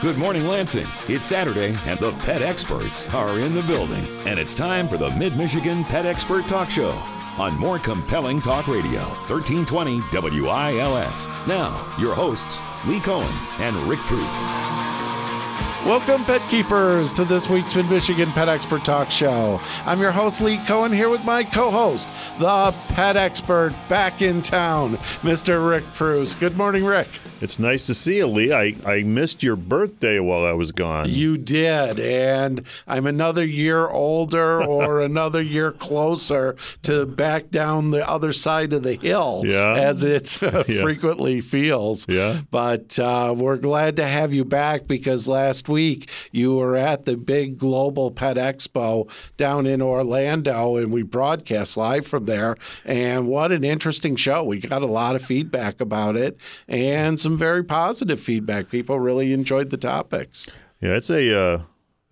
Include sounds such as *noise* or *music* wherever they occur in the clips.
Good morning, Lansing. It's Saturday, and the pet experts are in the building. And it's time for the Mid Michigan Pet Expert Talk Show on more compelling talk radio, 1320 WILS. Now, your hosts, Lee Cohen and Rick Preuss. Welcome, pet keepers, to this week's Mid Michigan Pet Expert Talk Show. I'm your host, Lee Cohen, here with my co host, the pet expert back in town, Mr. Rick Preuss. Good morning, Rick. It's nice to see you, Lee. I, I missed your birthday while I was gone. You did, and I'm another year older *laughs* or another year closer to back down the other side of the hill, Yeah. as it *laughs* Yeah. frequently feels. Yeah. But uh, we're glad to have you back because last week you were at the big Global Pet Expo down in Orlando, and we broadcast live from there. And what an interesting show! We got a lot of feedback about it, and some very positive feedback. People really enjoyed the topics. Yeah, it's a uh,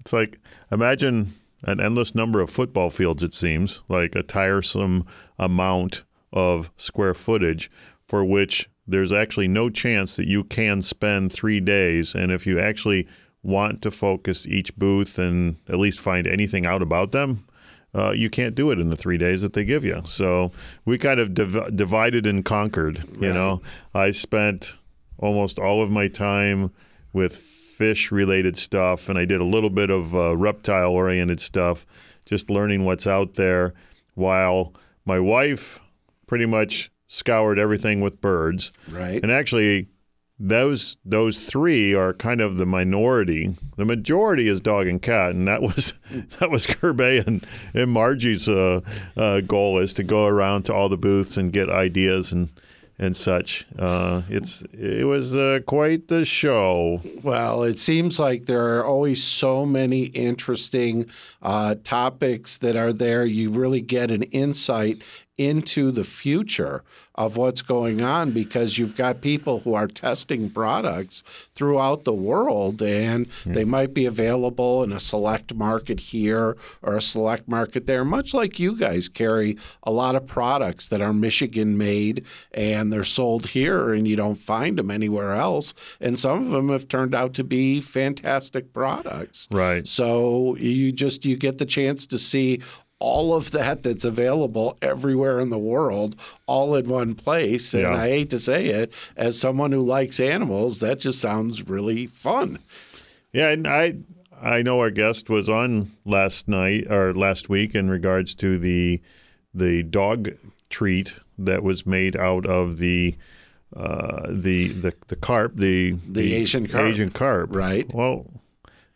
it's like imagine an endless number of football fields. It seems like a tiresome amount of square footage for which there's actually no chance that you can spend three days. And if you actually want to focus each booth and at least find anything out about them, uh, you can't do it in the three days that they give you. So we kind of div- divided and conquered. You know, I spent almost all of my time with fish related stuff, and I did a little bit of uh, reptile oriented stuff, just learning what's out there, while my wife pretty much scoured everything with birds. Right. And actually, those those three are kind of the minority. The majority is dog and cat, and that *laughs* was that was Kerbey and, and Margie's uh, uh, goal is to go around to all the booths and get ideas and and such. Uh, it's it was uh, quite the show. Well, it seems like there are always so many interesting uh, topics that are there. You really get an insight into the future of what's going on because you've got people who are testing products throughout the world and hmm. they might be available in a select market here or a select market there much like you guys carry a lot of products that are Michigan made and they're sold here and you don't find them anywhere else. And some of them have turned out to be fantastic products. Right. so you just you get the chance to see all of that that's available everywhere in the world all in one place and Yeah. i hate to say it as someone who likes animals that just sounds really fun Yeah, and I I know our guest was on last night or last week in regards to the the dog treat that was made out of the uh, the the the carp the The Asian carp. Asian carp Right. Well,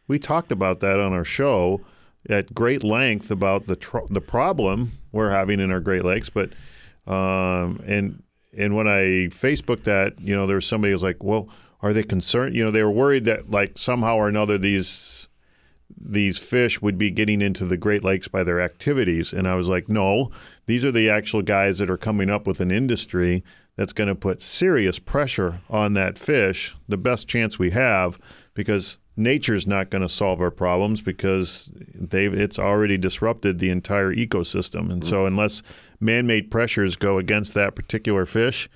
we talked about that on our show at great length about the tr- the problem we're having in our Great Lakes, but um, and and when I Facebooked that, you know, there was somebody who was like, "Well, are they concerned? You know, they were worried that like somehow or another these these fish would be getting into the Great Lakes by their activities." And I was like, "No, these are the actual guys that are coming up with an industry that's going to put serious pressure on that fish. The best chance we have because." Nature's not going to solve our problems because they've it's already disrupted the entire ecosystem, and so mm-hmm. unless man-made pressures go against that particular fish,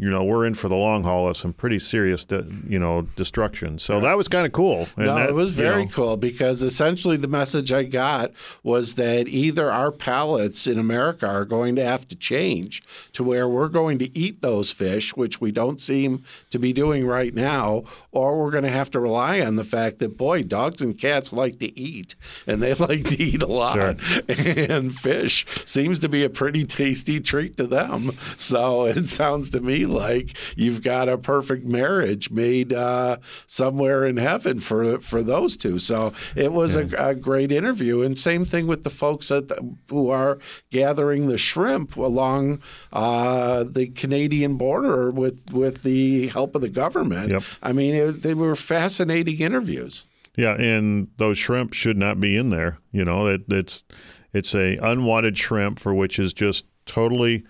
you know, we're in for the long haul of some pretty serious, de- you know, destruction. So that was kind of cool. And no, that, it was you very know, cool because essentially the message I got was that either our palates in America are going to have to change to where we're going to eat those fish, which we don't seem to be doing right now, or we're going to have to rely on the fact that, boy, dogs and cats like to eat and they *laughs* like to eat a lot. *laughs* And fish seems to be a pretty tasty treat to them. So it sounds to me like you've got a perfect marriage made uh, somewhere in heaven for for those two. So it was a, a great interview, and same thing with the folks at the, who are gathering the shrimp along uh, the Canadian border with with the help of the government. Yep. I mean, it, they were fascinating interviews. Yeah, and those shrimp should not be in there. You know, it, it's it's a unwanted shrimp for which is just totally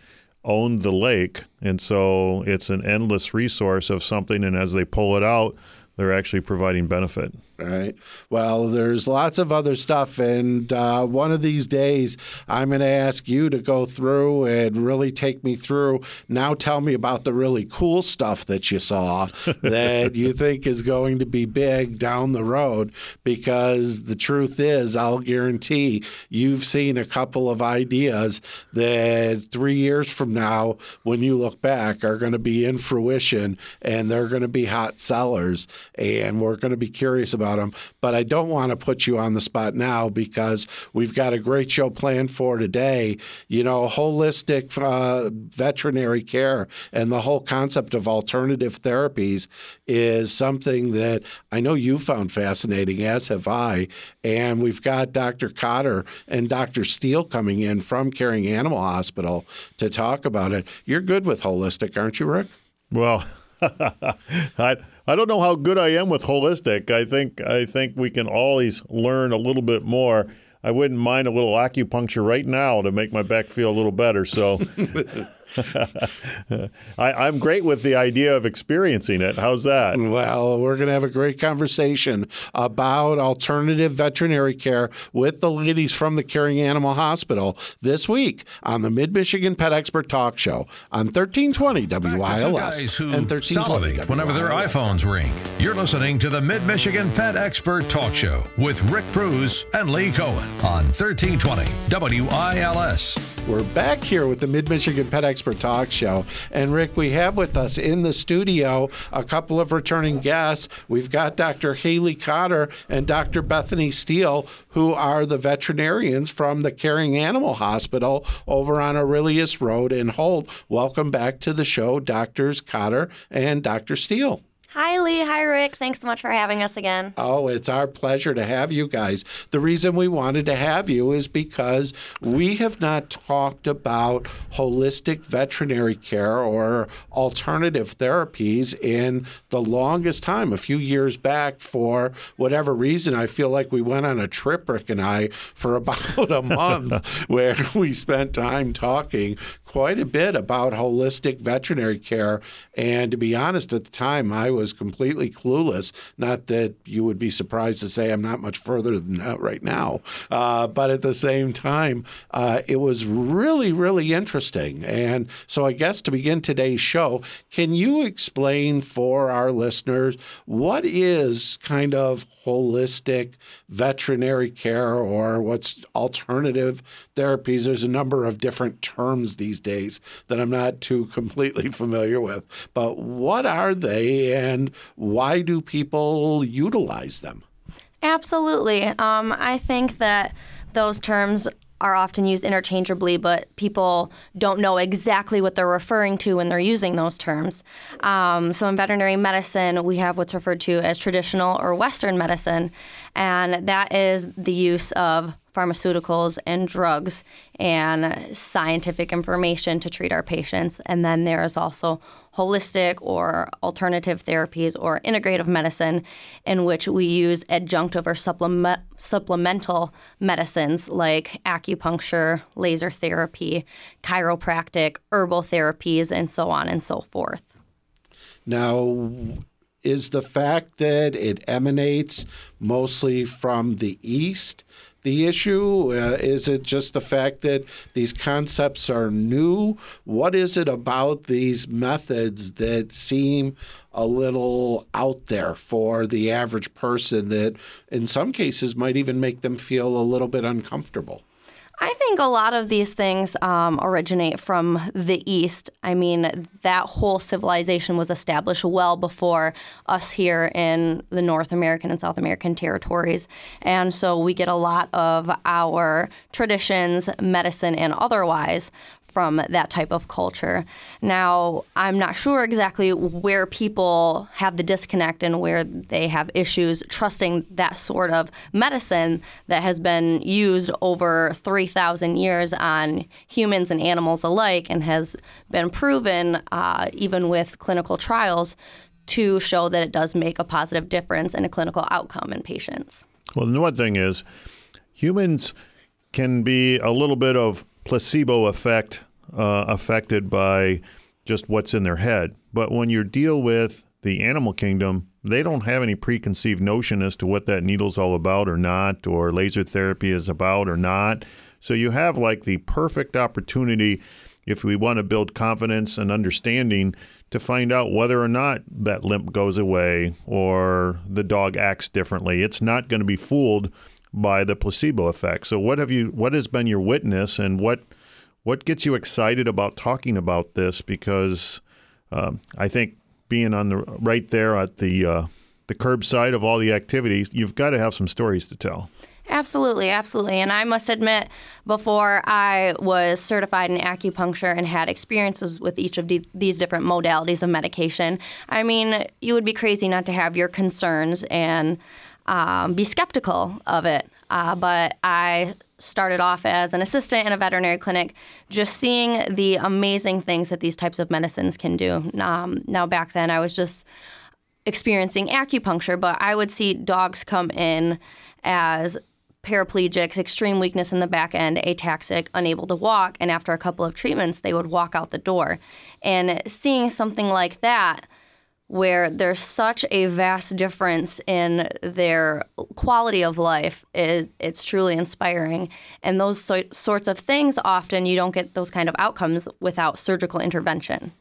owned the lake, and so it's an endless resource of something. And as they pull it out, they're actually providing benefit. Right. Well, there's lots of other stuff. And uh, one of these days, I'm going to ask you to go through and really take me through. Now, tell me about the really cool stuff that you saw *laughs* that you think is going to be big down the road. Because the truth is, I'll guarantee you've seen a couple of ideas that three years from now, when you look back, are going to be in fruition and they're going to be hot sellers. And we're going to be curious about about them, but I don't want to put you on the spot now because we've got a great show planned for today. You know, holistic uh, veterinary care and the whole concept of alternative therapies is something that I know you found fascinating, as have I. And we've got Dr. Cotter and Dr. Steele coming in from Caring Animal Hospital to talk about it. You're good with holistic, aren't you, Rick? Well, *laughs* I I don't know how good I am with holistic. I think I think we can always learn a little bit more. I wouldn't mind a little acupuncture right now to make my back feel a little better. So *laughs* *laughs* I, am great with the idea of experiencing it. How's that? Well, we're going to have a great conversation about alternative veterinary care with the ladies from the Caring Animal Hospital this week on the Mid Michigan Pet Expert Talk Show on 1320 WILS and 1320 whenever their iPhones ring. You're listening to the Mid Michigan Pet Expert Talk Show with Rick Preuss and Lee Cohen on 1320 WILS. We're back here with the Mid Michigan Pet Expert Talk Show. And Rick, we have with us in the studio a couple of returning guests. We've got Dr. Haley Cotter and Dr. Bethany Steele, who are the veterinarians from the Caring Animal Hospital over on Aurelius Road in Holt. Welcome back to the show, Doctors Cotter and Dr. Steele. Hi, Lee. Hi, Rick. Thanks so much for having us again. Oh, it's our pleasure to have you guys. The reason we wanted to have you is because we have not talked about holistic veterinary care or alternative therapies in the longest time. A few years back, for whatever reason, I feel like we went on a trip, Rick and I, for *laughs* about a month *laughs* where we spent time talking quite a bit about holistic veterinary care. And to be honest, at the time, I was completely clueless. Not that you would be surprised to say I'm not much further than that right now. Uh, but at the same time, uh, it was really, really interesting. And so, I guess to begin today's show, can you explain for our listeners what is kind of holistic veterinary care or what's alternative therapies? There's a number of different terms these days that I'm not too completely familiar with. But what are they and why do people utilize them? Absolutely. Um, I think that those terms are often used interchangeably, but people don't know exactly what they're referring to when they're using those terms. Um, so, in veterinary medicine, we have what's referred to as traditional or Western medicine, and that is the use of pharmaceuticals and drugs and scientific information to treat our patients. And then there is also holistic or alternative therapies or integrative medicine, in which we use adjunctive or supplement, supplemental medicines like acupuncture, laser therapy, chiropractic, herbal therapies, and so on and so forth. Now, is the fact that it emanates mostly from the East the issue? Uh, is it just the fact that these concepts are new? What is it about these methods that seem a little out there for the average person that, in some cases, might even make them feel a little bit uncomfortable? I think a lot of these things um, originate from the East. I mean, that whole civilization was established well before us here in the North American and South American territories. And so we get a lot of our traditions, medicine, and otherwise from that type of culture. Now, I'm not sure exactly where people have the disconnect and where they have issues trusting that sort of medicine that has been used over 3,000 years on humans and animals alike and has been proven, uh, even with clinical trials, to show that it does make a positive difference in a clinical outcome in patients. Well, the one thing is, humans can be a little bit of placebo effect uh, affected by just what's in their head. But when you deal with the animal kingdom, they don't have any preconceived notion as to what that needle's all about or not, or laser therapy is about or not. So you have like the perfect opportunity if we want to build confidence and understanding to find out whether or not that limp goes away or the dog acts differently. It's not going to be fooled by the placebo effect. So what have you what has been your witness and what what gets you excited about talking about this because um, I think being on the right there at the uh, the curbside of all the activities, you've got to have some stories to tell. Absolutely, absolutely. And I must admit, before I was certified in acupuncture and had experiences with each of the, these different modalities of medication, I mean, you would be crazy not to have your concerns and um, be skeptical of it. Uh, but I started off as an assistant in a veterinary clinic, just seeing the amazing things that these types of medicines can do. Um, now, back then, I was just experiencing acupuncture, but I would see dogs come in as paraplegics, extreme weakness in the back end, ataxic, unable to walk, and after a couple of treatments, they would walk out the door. And seeing something like that, where there's such a vast difference in their quality of life, it, it's truly inspiring. And those so, sorts of things, often you don't get those kind of outcomes without surgical intervention.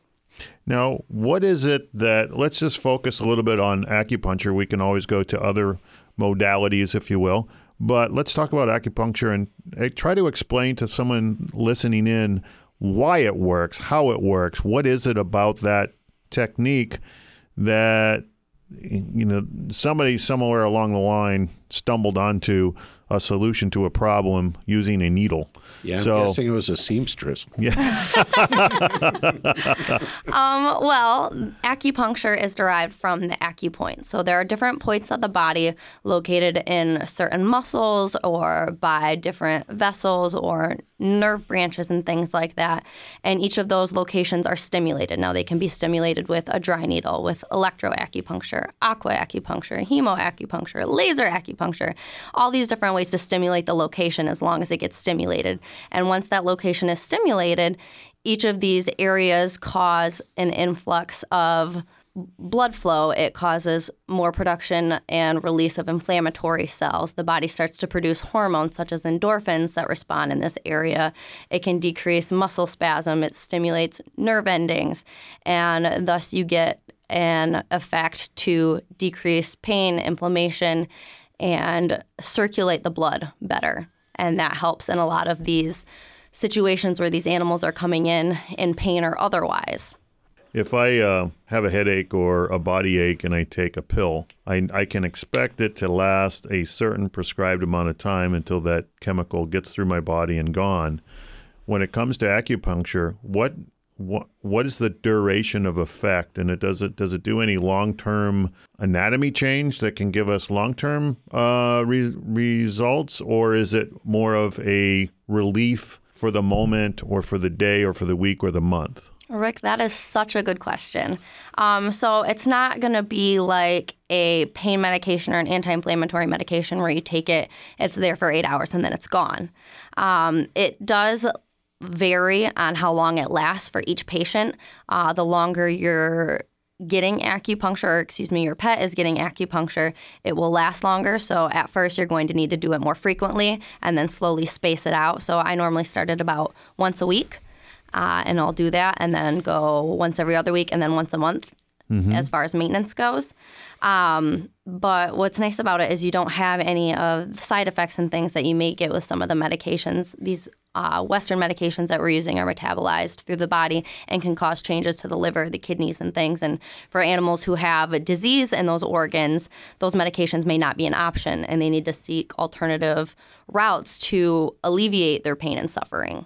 Now, what is it that, let's just focus a little bit on acupuncture. We can always go to other modalities, if you will. But let's talk about acupuncture and uh, try to explain to someone listening in why it works, how it works, what is it about that technique that you know somebody somewhere along the line stumbled onto a solution to a problem using a needle. Yeah, I'm so, guessing it was a seamstress. Yeah. *laughs* *laughs* um, well, acupuncture is derived from the acupoint. So there are different points of the body located in certain muscles or by different vessels or nerve branches and things like that. And each of those locations are stimulated. Now, they can be stimulated with a dry needle, with electroacupuncture, aqua acupuncture, hemoacupuncture, laser acupuncture, all these different ways to stimulate the location as long as it gets stimulated. And once that location is stimulated, each of these areas cause an influx of blood flow, it causes more production and release of inflammatory cells. The body starts to produce hormones such as endorphins that respond in this area. It can decrease muscle spasm, it stimulates nerve endings, and thus you get an effect to decrease pain, inflammation, and circulate the blood better. And that helps in a lot of these situations where these animals are coming in in pain or otherwise. If I uh, have a headache or a body ache and I take a pill, I, I can expect it to last a certain prescribed amount of time until that chemical gets through my body and gone. When it comes to acupuncture, what what what is the duration of effect and it does it does it do any long-term anatomy change that can give us long-term uh, re- results or is it more of a relief for the moment or for the day or for the week or the month Rick, that is such a good question. Um, so it's not going to be like a pain medication or an anti-inflammatory medication where you take it, it's there for eight hours and then it's gone. Um, it does vary on how long it lasts for each patient. Uh, the longer you're getting acupuncture, or excuse me, your pet is getting acupuncture, it will last longer. So at first, you're going to need to do it more frequently and then slowly space it out. So I normally start at about once a week, uh, and I'll do that and then go once every other week and then once a month. Mm-hmm. As far as maintenance goes. Um, but what's nice about it is you don't have any of the side effects and things that you may get with some of the medications. These uh, Western medications that we're using are metabolized through the body and can cause changes to the liver, the kidneys, and things. And for animals who have a disease in those organs, those medications may not be an option, and they need to seek alternative routes to alleviate their pain and suffering.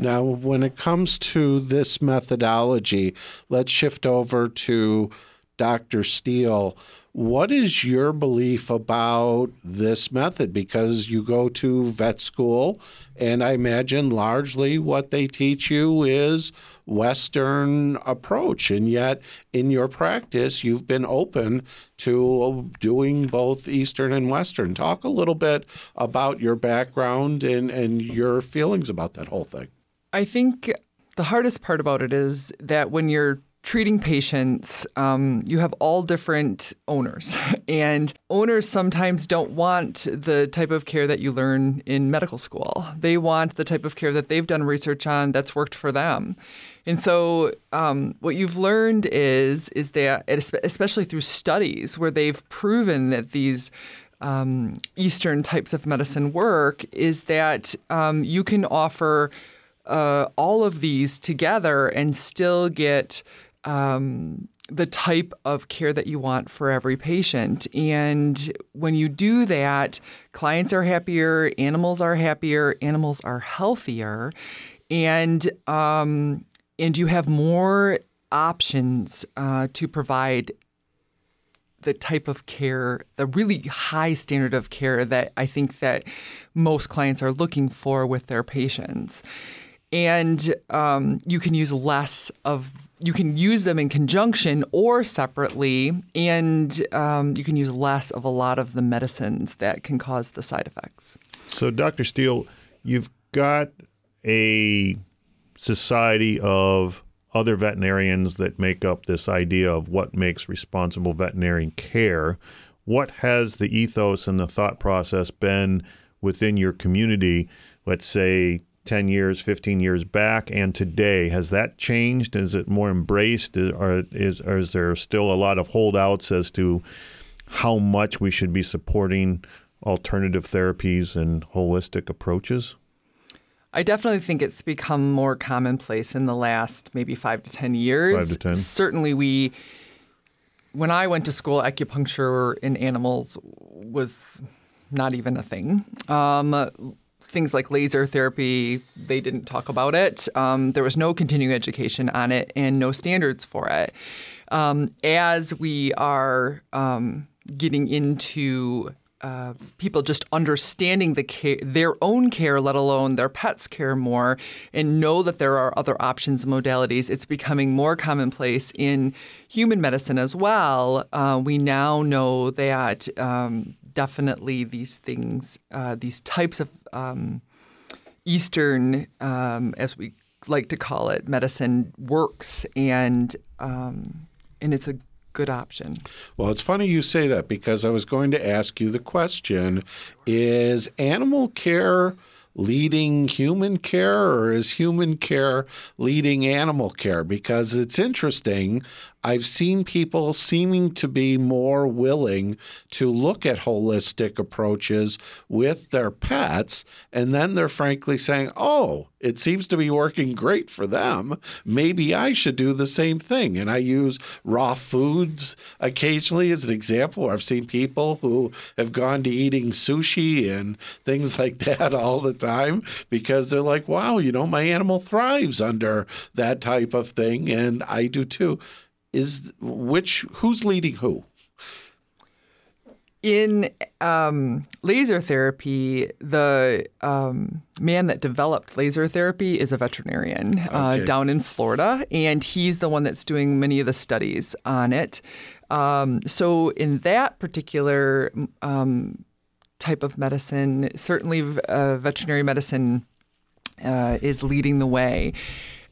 Now, when it comes to this methodology, let's shift over to Dr. Steele. What is your belief about this method? Because you go to vet school, and I imagine largely what they teach you is Western approach, and yet in your practice, you've been open to doing both Eastern and Western. Talk a little bit about your background and, and your feelings about that whole thing. I think the hardest part about it is that when you're treating patients, um, you have all different owners. *laughs* And owners sometimes don't want the type of care that you learn in medical school. They want the type of care that they've done research on that's worked for them. And so, um, what you've learned is is that, especially through studies where they've proven that these um, Eastern types of medicine work, is that um, you can offer uh, all of these together and still get um, the type of care that you want for every patient. And when you do that, clients are happier, animals are happier, animals are healthier, and um, and you have more options uh, to provide the type of care, the really high standard of care that I think that most clients are looking for with their patients. And um, you can use less of you can use them in conjunction or separately, and um, you can use less of a lot of the medicines that can cause the side effects. So, Dr. Steele, you've got a society of other veterinarians that make up this idea of what makes responsible veterinarian care. What has the ethos and the thought process been within your community, let's say 10 years, 15 years back and today? Has that changed? Is it more embraced? Or is, or is there still a lot of holdouts as to how much we should be supporting alternative therapies and holistic approaches? I definitely think it's become more commonplace in the last maybe five to 10 years. Five to 10. Certainly, we, when I went to school, acupuncture in animals was not even a thing. Um, things like laser therapy, they didn't talk about it. Um, there was no continuing education on it and no standards for it. Um, as we are um, getting into uh, people just understanding the care, their own care, let alone their pets' care more, and know that there are other options and modalities. It's becoming more commonplace in human medicine as well. Uh, we now know that um, definitely these things, uh, these types of um, Eastern, um, as we like to call it, medicine works, and um, and it's a good option. Well, it's funny you say that because I was going to ask you the question: Is animal care? leading human care or is human care leading animal care? Because it's interesting. I've seen people seeming to be more willing to look at holistic approaches with their pets, and then they're frankly saying, Oh, it seems to be working great for them. Maybe I should do the same thing. And I use raw foods occasionally as an example. I've seen people who have gone to eating sushi and things like *laughs* that all the time because they're like, wow, you know, my animal thrives under that type of thing. And I do too is which who's leading who? In um, laser therapy, the um, man that developed laser therapy is a veterinarian uh, okay. uh, down in Florida, and he's the one that's doing many of the studies on it. Um, so, in that particular um, type of medicine, certainly uh, veterinary medicine uh, is leading the way.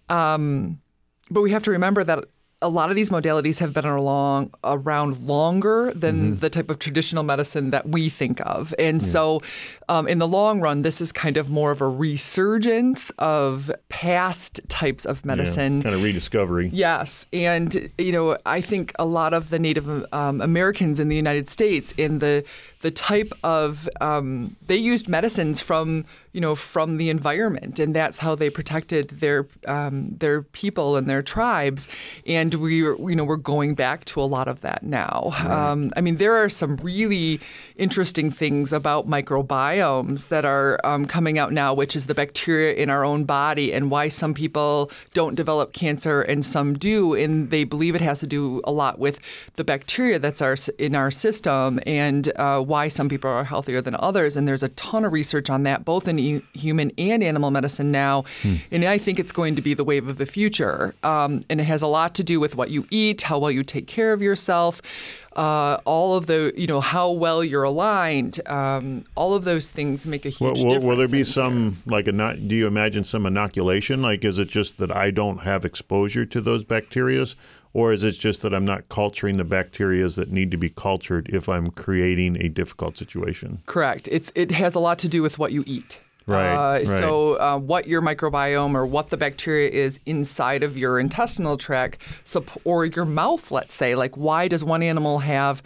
Um, but we have to remember that a lot of these modalities have been along, around longer than mm-hmm. the type of traditional medicine that we think of. And yeah. so, um, in the long run, this is kind of more of a resurgence of past types of medicine. Yeah, kind of rediscovery. Yes. And, you know, I think a lot of the Native um, Americans in the United States, in the the type of um, they used medicines from you know from the environment, and that's how they protected their um, their people and their tribes. And we you know we're going back to a lot of that now. Right. Um, I mean, there are some really interesting things about microbiomes that are um, coming out now, which is the bacteria in our own body and why some people don't develop cancer and some do, and they believe it has to do a lot with the bacteria that's our in our system and uh, why some people are healthier than others. And there's a ton of research on that, both in human and animal medicine now. Hmm. And I think it's going to be the wave of the future. Um, and it has a lot to do with what you eat, how well you take care of yourself. Uh, all of the, you know, how well you're aligned, um, all of those things make a huge well, well, difference. Will there be some, like, a, not, do you imagine some inoculation? Like, is it just that I don't have exposure to those bacteria? Or is it just that I'm not culturing the bacteria that need to be cultured if I'm creating a difficult situation? Correct. It's it has a lot to do with what you eat. Right, Uh, right. So, uh, what your microbiome or what the bacteria is inside of your intestinal tract, sup- or your mouth, let's say, like why does one animal have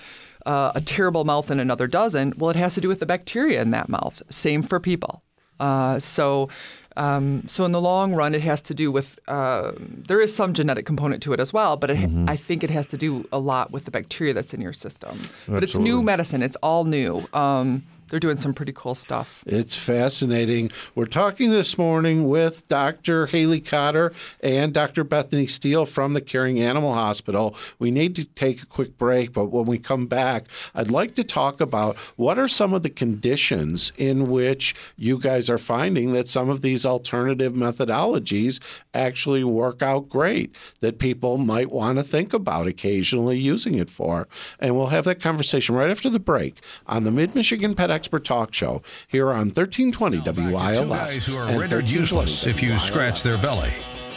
uh, a terrible mouth and another doesn't? Well, it has to do with the bacteria in that mouth. Same for people. Uh, so, um, so in the long run, it has to do with uh, there is some genetic component to it as well, but it, Mm-hmm. I think it has to do a lot with the bacteria that's in your system. But it's new medicine; it's all new. Um, they're doing some pretty cool stuff. It's fascinating. We're talking this morning with Dr. Haley Cotter and Dr. Bethany Steele from the Caring Animal Hospital. We need to take a quick break, but when we come back, I'd like to talk about what are some of the conditions in which you guys are finding that some of these alternative methodologies actually work out great, that people might want to think about occasionally using it for. And we'll have that conversation right after the break on the Mid Michigan Pet Expert Talk Show here on 1320 Back two WILS. who are rendered useless if you scratch their belly.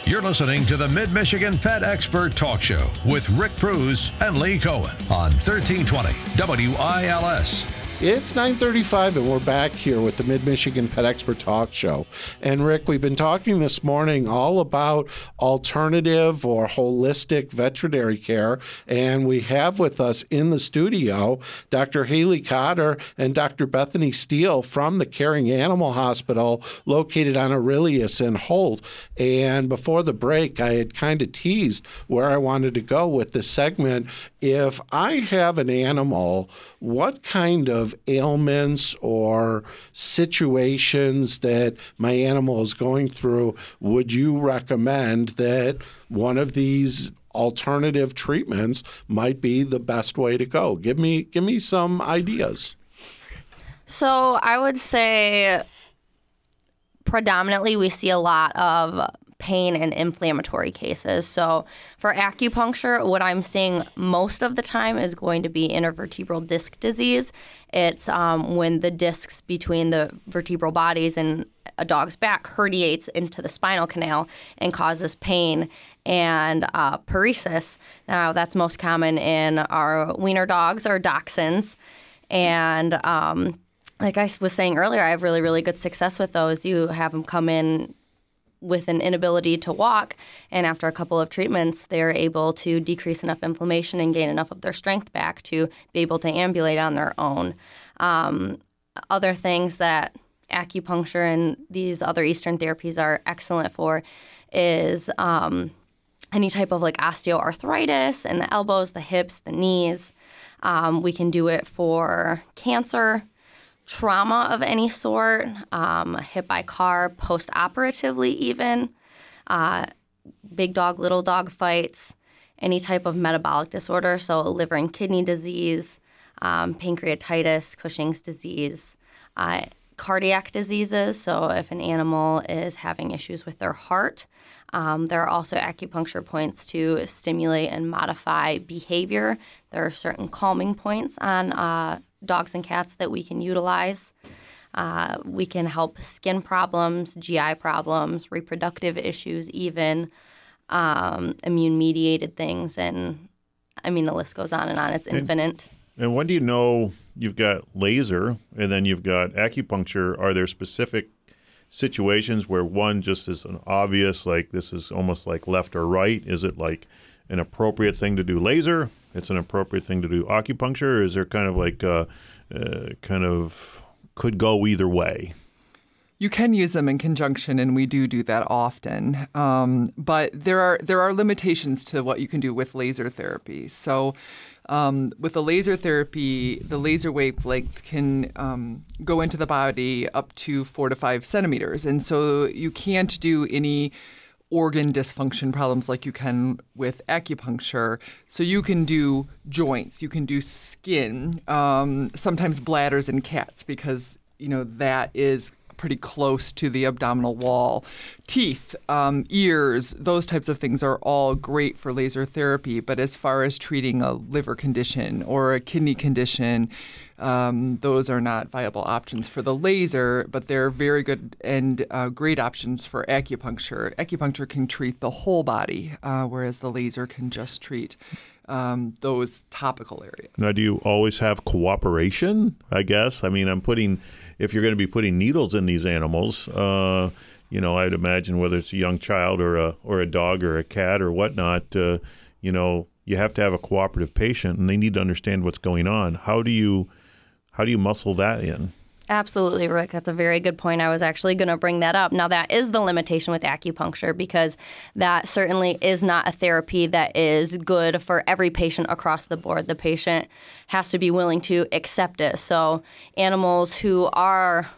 You're listening to the Mid Michigan Pet Expert Talk Show with Rick Preuss and Lee Cohen on 1320 WILS. It's 9:35 and we're back here with the Mid-Michigan Pet Expert Talk Show. And Rick, we've been talking this morning all about alternative or holistic veterinary care and we have with us in the studio Dr. Haley Cotter and Dr. Bethany Steele from the Caring Animal Hospital located on Aurelius and Holt. And before the break, I had kind of teased where I wanted to go with this segment. If I have an animal, what kind of ailments or situations that my animal is going through would you recommend that one of these alternative treatments might be the best way to go? Give me give me some ideas. So I would say predominantly we see a lot of pain and inflammatory cases. So for acupuncture, what I'm seeing most of the time is going to be intervertebral disc disease. It's um, when the discs between the vertebral bodies and a dog's back herniates into the spinal canal and causes pain and uh, paresis. Now, that's most common in our wiener dogs or dachshunds. And um, like I was saying earlier, I have really, really good success with those. You have them come in with an inability to walk, and after a couple of treatments, they're able to decrease enough inflammation and gain enough of their strength back to be able to ambulate on their own. Um, other things that acupuncture and these other Eastern therapies are excellent for is um, any type of like osteoarthritis in the elbows, the hips, the knees. Um, we can do it for cancer, trauma of any sort, um, hit by car, post operatively, even, uh, big dog, little dog fights, any type of metabolic disorder, so liver and kidney disease, um, pancreatitis, Cushing's disease. Uh, cardiac diseases. So, if an animal is having issues with their heart, um, there are also acupuncture points to stimulate and modify behavior. There are certain calming points on uh, dogs and cats that we can utilize. Uh, we can help skin problems, GI problems, reproductive issues, even um, immune mediated things. And I mean, the list goes on and on. It's infinite. And when do you know you've got laser and then you've got acupuncture? Are there specific situations where one just is an obvious, like this is almost like left or right? Is it like an appropriate thing to do laser? It's an appropriate thing to do acupuncture? Or is there kind of like uh, uh, kind of could go either way? You can use them in conjunction, and we do do that often. Um, but there are there are limitations to what you can do with laser therapy. So, um, with the laser therapy, the laser wavelength can um, go into the body up to four to five centimeters, and so you can't do any organ dysfunction problems like you can with acupuncture. So you can do joints, you can do skin, um, sometimes bladders in cats because you know that is pretty close to the abdominal wall. Teeth, um, ears, those types of things are all great for laser therapy. But as far as treating a liver condition or a kidney condition, um, those are not viable options for the laser, but they're very good and uh, great options for acupuncture. Acupuncture can treat the whole body, uh, whereas the laser can just treat um, those topical areas. Now, do you always have cooperation? I guess. I mean, I'm putting if you're going to be putting needles in these animals. Uh, you know, I'd imagine whether it's a young child or a or a dog or a cat or whatnot. Uh, you know, you have to have a cooperative patient, and they need to understand what's going on. How do you how do you muscle that in? Absolutely, Rick. That's a very good point. I was actually going to bring that up. Now, that is the limitation with acupuncture because that certainly is not a therapy that is good for every patient across the board. The patient has to be willing to accept it. So, animals who are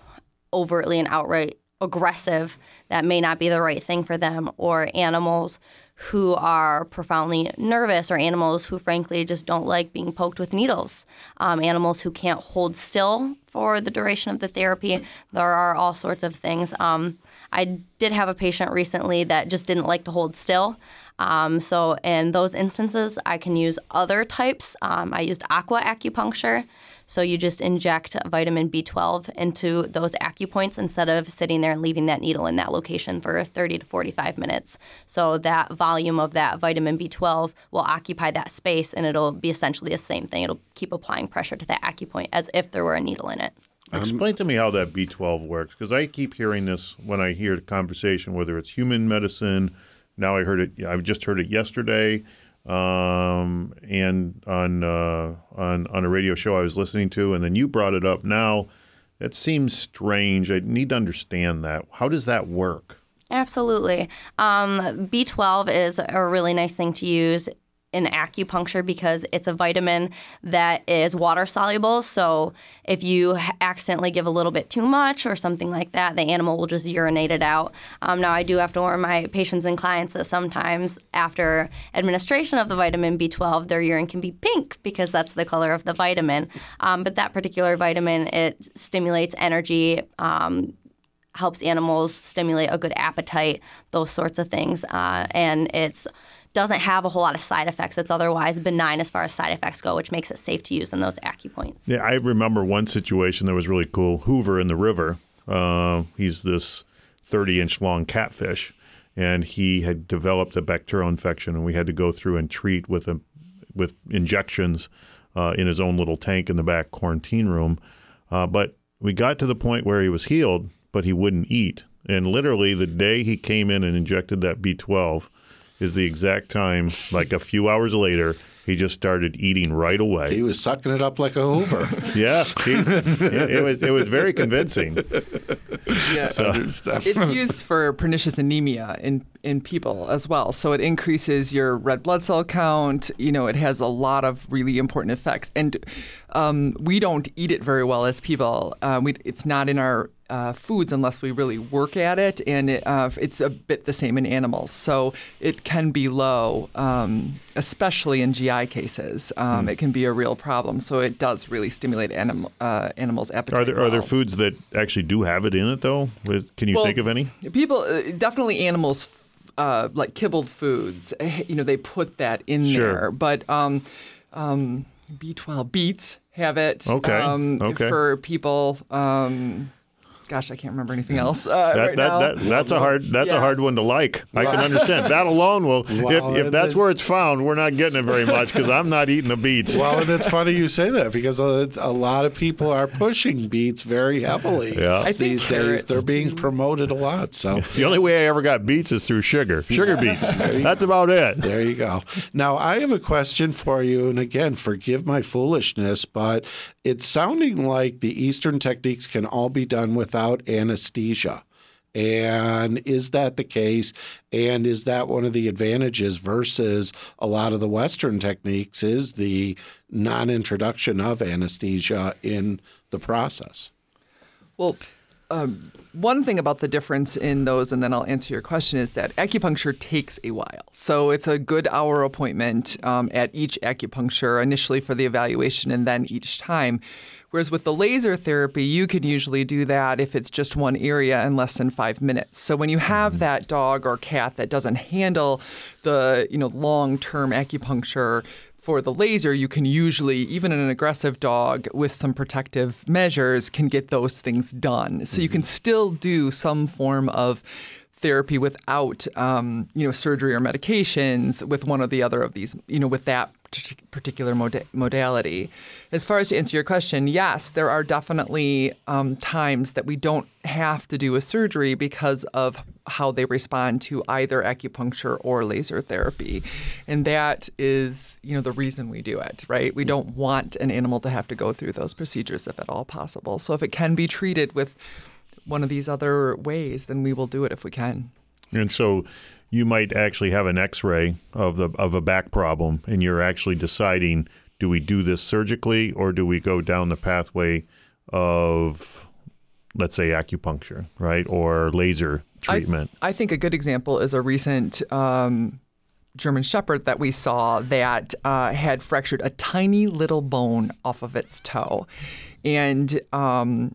overtly and outright aggressive, that may not be the right thing for them, or animals who are profoundly nervous or animals who frankly just don't like being poked with needles, um, animals who can't hold still for the duration of the therapy. There are all sorts of things. Um, I did have a patient recently that just didn't like to hold still. Um, so, in those instances, I can use other types. Um, I used aqua acupuncture. So you just inject vitamin B12 into those acupoints instead of sitting there and leaving that needle in that location for 30 to 45 minutes. So that volume of that vitamin B12 will occupy that space and it'll be essentially the same thing. It'll keep applying pressure to that acupoint as if there were a needle in it. Explain to me how that B12 works because I keep hearing this when I hear the conversation, whether it's human medicine. Now I heard it. I just heard it yesterday um, and on uh, on on a radio show I was listening to, and then you brought it up. Now, it seems strange. I need to understand that. How does that work? Absolutely. Um, B12 is a really nice thing to use in acupuncture because it's a vitamin that is water soluble. So if you accidentally give a little bit too much or something like that, the animal will just urinate it out. Um, now, I do have to warn my patients and clients that sometimes after administration of the vitamin B12, their urine can be pink because that's the color of the vitamin. Um, but that particular vitamin, it stimulates energy. Um, helps animals stimulate a good appetite, those sorts of things. Uh, and it's doesn't have a whole lot of side effects. It's otherwise benign as far as side effects go, which makes it safe to use in those acupoints. Yeah, I remember one situation that was really cool. Hoover in the river. Uh, he's this 30 inch long catfish, and he had developed a bacterial infection, and we had to go through and treat with a, with injections uh, in his own little tank in the back quarantine room. Uh, but we got to the point where he was healed, but he wouldn't eat. And literally, the day he came in and injected that B12, is the exact time, like a few hours later, he just started eating right away. He was sucking it up like a Hoover. *laughs* yeah, he, it was it was very convincing. Yeah, so. it's used for pernicious anemia in in people as well. So it increases your red blood cell count. You know, it has a lot of really important effects, and um, we don't eat it very well as people. Uh, we, it's not in our uh, foods unless we really work at it, and it, uh, it's a bit the same in animals. So it can be low, um, especially in GI cases. Um, mm. It can be a real problem. So it does really stimulate anim- uh, animals' appetite. Are there well. are there foods that actually do have it in it though? Can you well, think of any? People uh, definitely animals. Uh, like kibbled foods, eh, you know, they put that in sure. there. But um, um, B12 beets have it. Okay. Um, okay. For people, um, gosh, I can't remember anything else uh, that, right that, now. That, that's a hard that's yeah. a hard one to like. I can understand that *laughs* alone. Will well, if, if that's where it's found, we're not getting it very much because I'm not eating the beets. Well, and it's funny you say that because a lot of people are pushing beets very heavily. Yeah. I these days they're being too. promoted a lot. So the only way I ever got beets is through sugar, sugar beets. That's about it. There you go. Now I have a question for you, and again, forgive my foolishness, but it's sounding like the Eastern techniques can all be done without anesthesia. And is that the case? And is that one of the advantages versus a lot of the Western techniques is the non introduction of anesthesia in the process? Well, um, one thing about the difference in those, and then I'll answer your question, is that acupuncture takes a while. So it's a good hour appointment um, at each acupuncture, initially for the evaluation and then each time. Whereas with the laser therapy, you can usually do that if it's just one area in less than five minutes. So when you have Mm-hmm. that dog or cat that doesn't handle the you know long-term acupuncture for the laser, you can usually, even in an aggressive dog with some protective measures, can get those things done. So you can still do some form of therapy without, um, you know, surgery or medications with one or the other of these, you know, with that particular mod- modality. As far as to answer your question, yes, there are definitely um, times that we don't have to do a surgery because of how they respond to either acupuncture or laser therapy, and that is, you know, the reason we do it. Right? We don't want an animal to have to go through those procedures if at all possible. So if it can be treated with one of these other ways, then we will do it if we can. And so you might actually have an x-ray of the of a back problem and you're actually deciding do we do this surgically or do we go down the pathway of let's say acupuncture, right? Or laser treatment. I, th- I think a good example is a recent um, German Shepherd that we saw that uh, had fractured a tiny little bone off of its toe. And um,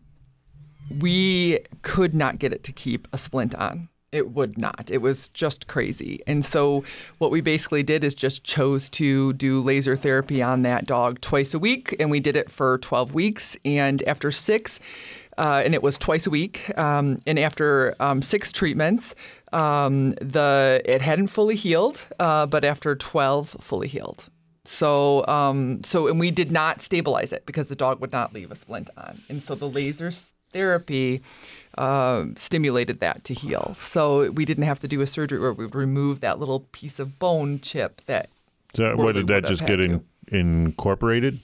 we could not get it to keep a splint on. It would not. It was just crazy. And so, what we basically did is just chose to do laser therapy on that dog twice a week. And we did it for 12 weeks. And after six, uh, and it was twice a week. Um, and after um, six treatments, um, the it hadn't fully healed, uh, but after 12, fully healed. So, um, so, and we did not stabilize it because the dog would not leave a splint on. And so the laser therapy uh, stimulated that to heal. So we didn't have to do a surgery where we would remove that little piece of bone chip that. So what did that just get in, incorporated?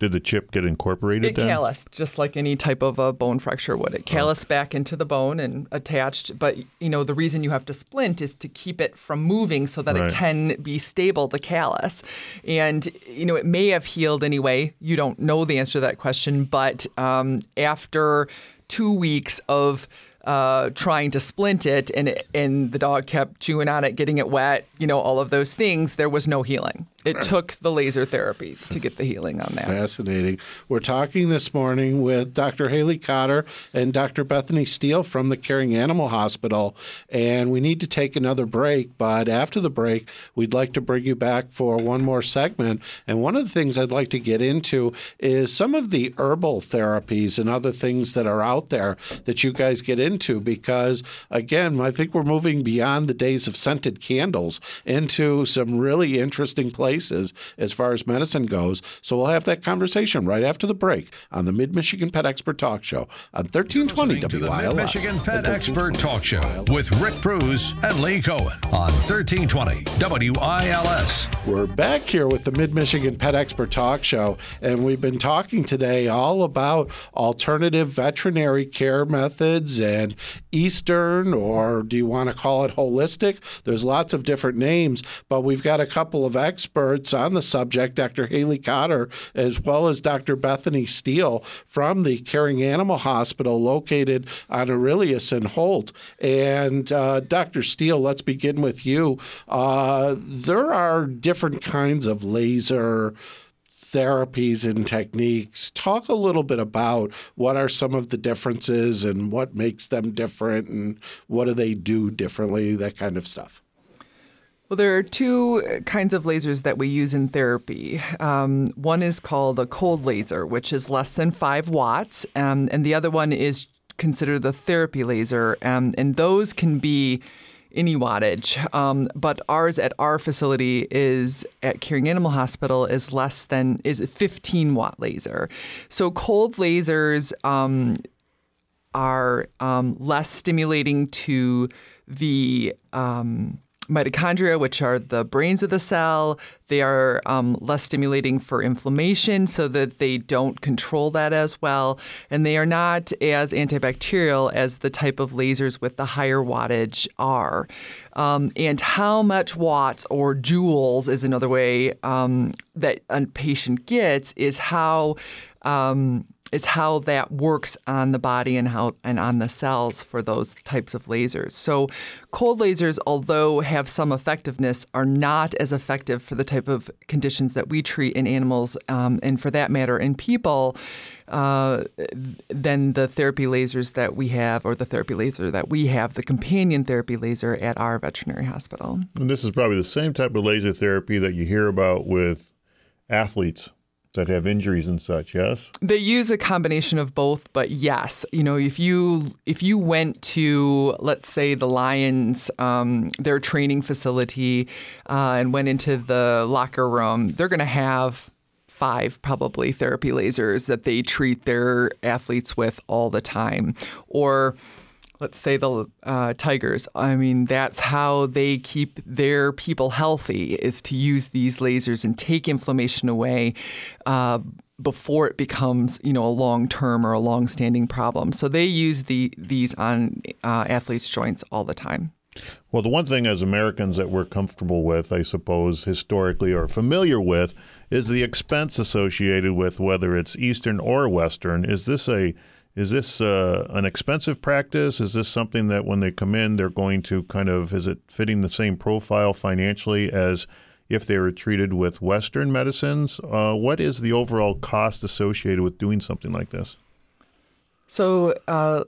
Did the chip get incorporated? It then? calloused, just like any type of a bone fracture would. It calloused oh. back into the bone and attached. But you know, the reason you have to splint is to keep it from moving so that right. it can be stable to callus. And you know, it may have healed anyway. You don't know the answer to that question, but um, after two weeks of uh, trying to splint it, and it, and the dog kept chewing on it, getting it wet, you know, all of those things. There was no healing. It took the laser therapy to get the healing on that. Fascinating. We're talking this morning with Dr. Haley Cotter and Dr. Bethany Steele from the Caring Animal Hospital, and we need to take another break. But after the break, we'd like to bring you back for one more segment. And one of the things I'd like to get into is some of the herbal therapies and other things that are out there that you guys get into, because again, I think we're moving beyond the days of scented candles into some really interesting places places as far as medicine goes. So we'll have that conversation right after the break on the Mid Michigan Pet Expert Talk Show on 1320 WILS. Mid Michigan Pet Expert Talk Show with Rick Preuss and Lee Cohen on 1320 WILS. We're back here with the Mid Michigan Pet Expert Talk Show, and we've been talking today all about alternative veterinary care methods and Eastern, or do you want to call it holistic? There's lots of different names, but we've got a couple of experts experts on the subject, Dr. Haley Cotter, as well as Dr. Bethany Steele from the Caring Animal Hospital located on Aurelius and Holt. And uh, Dr. Steele, let's begin with you. Uh, there are different kinds of laser therapies and techniques. Talk a little bit about what are some of the differences and what makes them different and what do they do differently, that kind of stuff. Well, there are two kinds of lasers that we use in therapy. Um, one is called a cold laser, which is less than five watts, um, and the other one is considered the therapy laser, um, and those can be any wattage. Um, but ours at our facility is at Caring Animal Hospital is less than is a 15 watt laser. So cold lasers um, are um, less stimulating to the um, mitochondria, which are the brains of the cell. They are um, less stimulating for inflammation so that they don't control that as well. And they are not as antibacterial as the type of lasers with the higher wattage are. Um, and how much watts or joules is another way um, that a patient gets is how um, is how that works on the body and how and on the cells for those types of lasers. So cold lasers, although have some effectiveness, are not as effective for the type of conditions that we treat in animals, um, and for that matter, in people. Uh, than the therapy lasers that we have, or the therapy laser that we have, the companion therapy laser at our veterinary hospital. And this is probably the same type of laser therapy that you hear about with athletes that have injuries and such. Yes. They use a combination of both, but yes, you know, if you if you went to let's say the Lions, um, their training facility, uh, and went into the locker room, they're going to have five probably therapy lasers that they treat their athletes with all the time, or let's say the uh, tigers. I mean that's how they keep their people healthy is to use these lasers and take inflammation away uh, before it becomes you know a long-term or a long-standing problem. So they use the these on uh, athletes joints all the time. Well, the one thing as Americans that we're comfortable with, I suppose, historically or familiar with, is the expense associated with whether it's Eastern or Western. Is this a is this uh, an expensive practice? Is this something that when they come in, they're going to kind of, is it fitting the same profile financially as if they were treated with Western medicines? Uh, what is the overall cost associated with doing something like this? So, uh,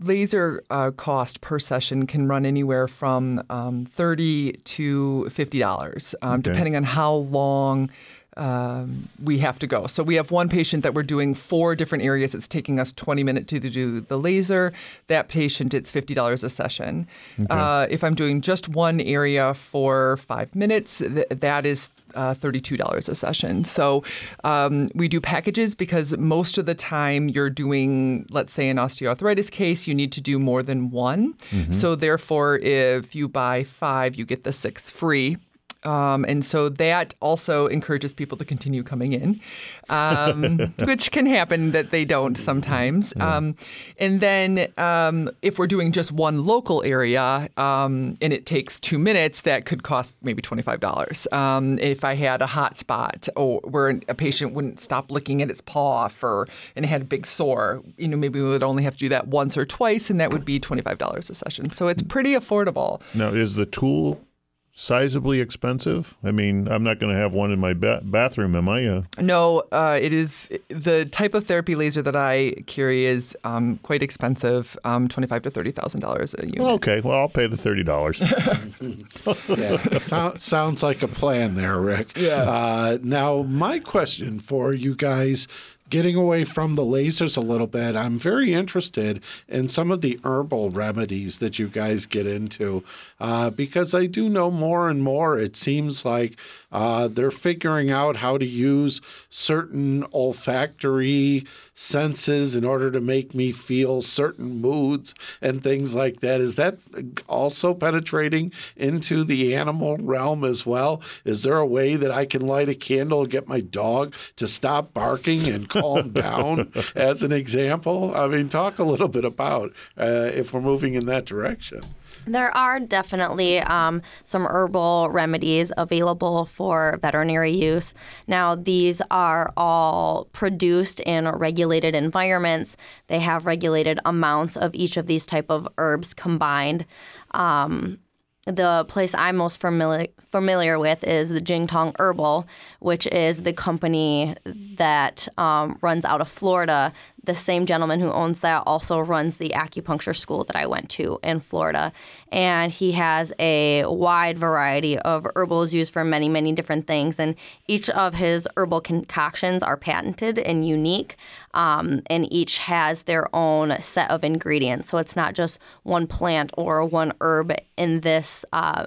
laser uh, cost per session can run anywhere from um, thirty to fifty dollars, um, okay. depending on how long um, we have to go. So we have one patient that we're doing four different areas. It's taking us 20 minutes to do the laser. That patient, it's $50 a session. Okay. Uh, if I'm doing just one area for five minutes, th- that is uh, $32 a session. So um, we do packages because most of the time you're doing, let's say, an osteoarthritis case, you need to do more than one. Mm-hmm. So therefore, if you buy five, you get the six free um, and so that also encourages people to continue coming in, um, *laughs* which can happen that they don't sometimes. Um, and then um, if we're doing just one local area um, and it takes two minutes, that could cost maybe $25. Um, if I had a hot spot or where a patient wouldn't stop licking at its paw for and it had a big sore, you know, maybe we would only have to do that once or twice and that would be $25 a session. So it's pretty affordable. Now, is the tool sizably expensive? I mean, I'm not going to have one in my ba- bathroom, am I? Uh... No, uh, it is the type of therapy laser that I carry is um, quite expensive, um, twenty-five to thirty thousand dollars a unit. okay, well, I'll pay the thirty dollars. *laughs* yeah, so- sounds like a plan there, Rick. Yeah. Uh, now, my question for you guys getting away from the lasers a little bit, I'm very interested in some of the herbal remedies that you guys get into uh, because I do know more and more. It seems like uh, they're figuring out how to use certain olfactory senses in order to make me feel certain moods and things like that. Is that also penetrating into the animal realm as well? Is there a way that I can light a candle and get my dog to stop barking and calm down, as an example? I mean, talk a little bit about uh, if we're moving in that direction. There are definitely um, some herbal remedies available for veterinary use. Now, these are all produced in regulated environments. They have regulated amounts of each of these type of herbs combined. Um, the place I'm most familiar familiar with is the Jing Tang Herbal, which is the company that um, runs out of Florida the same gentleman who owns that also runs the acupuncture school that I went to in Florida. And he has a wide variety of herbals used for many, many different things. And each of his herbal concoctions are patented and unique. Um, and each has their own set of ingredients. So it's not just one plant or one herb in this. Uh,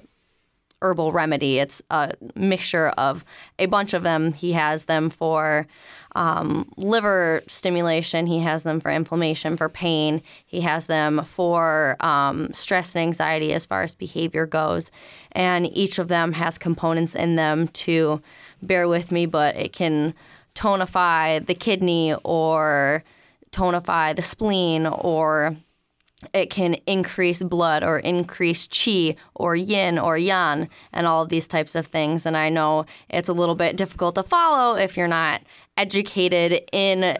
herbal remedy. It's a mixture of a bunch of them. He has them for um, liver stimulation. He has them for inflammation, for pain. He has them for um, stress and anxiety as far as behavior goes. And each of them has components in them to bear with me, but it can tonify the kidney or tonify the spleen or it can increase blood or increase chi or yin or yang and all of these types of things. And I know it's a little bit difficult to follow if you're not educated in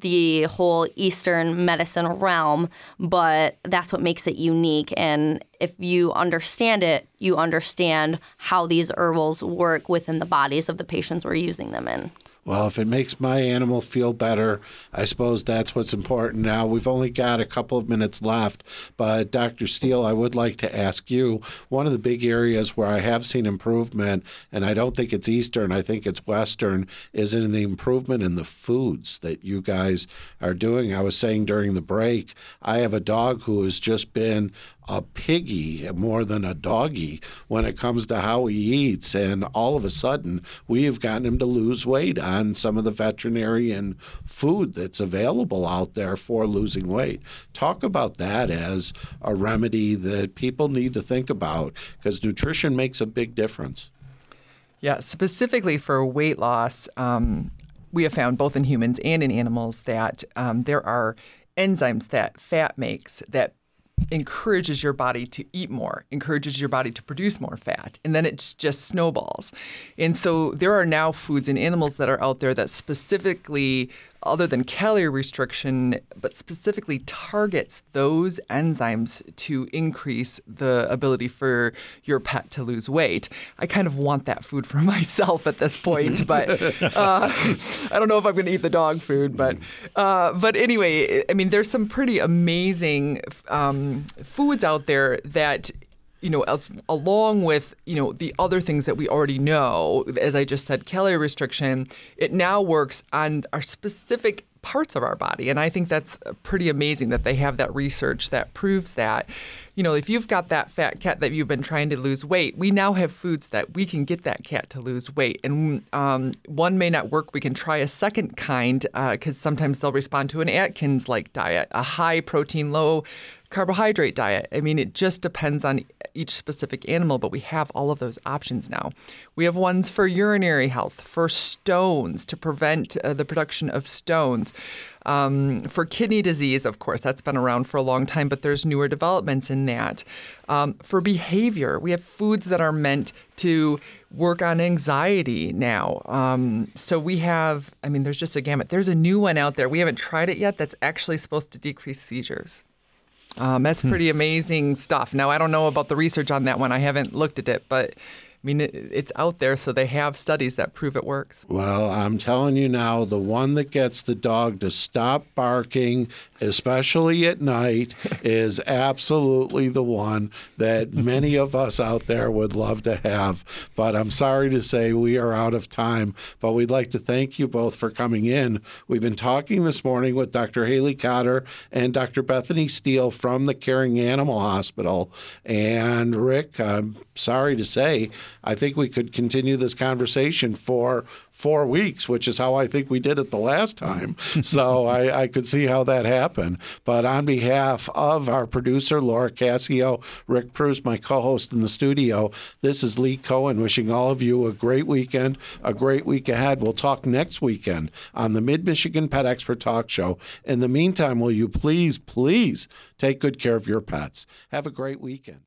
the whole Eastern medicine realm, but that's what makes it unique. And if you understand it, you understand how these herbals work within the bodies of the patients we're using them in. Well, if it makes my animal feel better, I suppose that's what's important now. We've only got a couple of minutes left, but Dr. Steele, I would like to ask you one of the big areas where I have seen improvement, and I don't think it's Eastern, I think it's Western, is in the improvement in the foods that you guys are doing. I was saying during the break, I have a dog who has just been a piggy more than a doggy when it comes to how he eats. And all of a sudden, we have gotten him to lose weight on some of the veterinarian food that's available out there for losing weight. Talk about that as a remedy that people need to think about because nutrition makes a big difference. Yeah, specifically for weight loss, um, we have found both in humans and in animals that um, there are enzymes that fat makes that encourages your body to eat more, encourages your body to produce more fat, and then it just snowballs. And so there are now foods and animals that are out there that specifically other than calorie restriction, but specifically targets those enzymes to increase the ability for your pet to lose weight. I kind of want that food for *laughs* myself at this point, *laughs* but uh, I don't know if I'm going to eat the dog food. But uh, but anyway, I mean, there's some pretty amazing um, foods out there that you know, along with, you know, the other things that we already know, as I just said, calorie restriction, it now works on our specific parts of our body. And I think that's pretty amazing that they have that research that proves that, you know, if you've got that fat cat that you've been trying to lose weight, we now have foods that we can get that cat to lose weight. And um, one may not work. We can try a second kind because uh, sometimes they'll respond to an Atkins like diet, a high protein, low carbohydrate diet. I mean, it just depends on each specific animal, but we have all of those options now. We have ones for urinary health, for stones to prevent uh, the production of stones. Um, for kidney disease, of course, that's been around for a long time, but there's newer developments in that. Um, for behavior, we have foods that are meant to work on anxiety now. Um, so we have, I mean, there's just a gamut. There's a new one out there. We haven't tried it yet that's actually supposed to decrease seizures. Um, that's hmm. pretty amazing stuff. Now, I don't know about the research on that one. I haven't looked at it, but mean, it, it's out there, so they have studies that prove it works. Well, I'm telling you now, the one that gets the dog to stop barking, especially at night, *laughs* is absolutely the one that many of us out there would love to have. But I'm sorry to say we are out of time. But we'd like to thank you both for coming in. We've been talking this morning with Dr. Haley Cotter and Dr. Bethany Steele from the Caring Animal Hospital. And Rick, I'm sorry to say, I think we could continue this conversation for four weeks, which is how I think we did it the last time. *laughs* so I, I, could see how that happened. But on behalf of our producer, Laura Cassio, Rick Preuss, my co host in the studio, this is Lee Cohen wishing all of you a great weekend, a great week ahead. We'll talk next weekend on the Mid Michigan Pet Expert Talk Show. In the meantime, will you please, please take good care of your pets? Have a great weekend.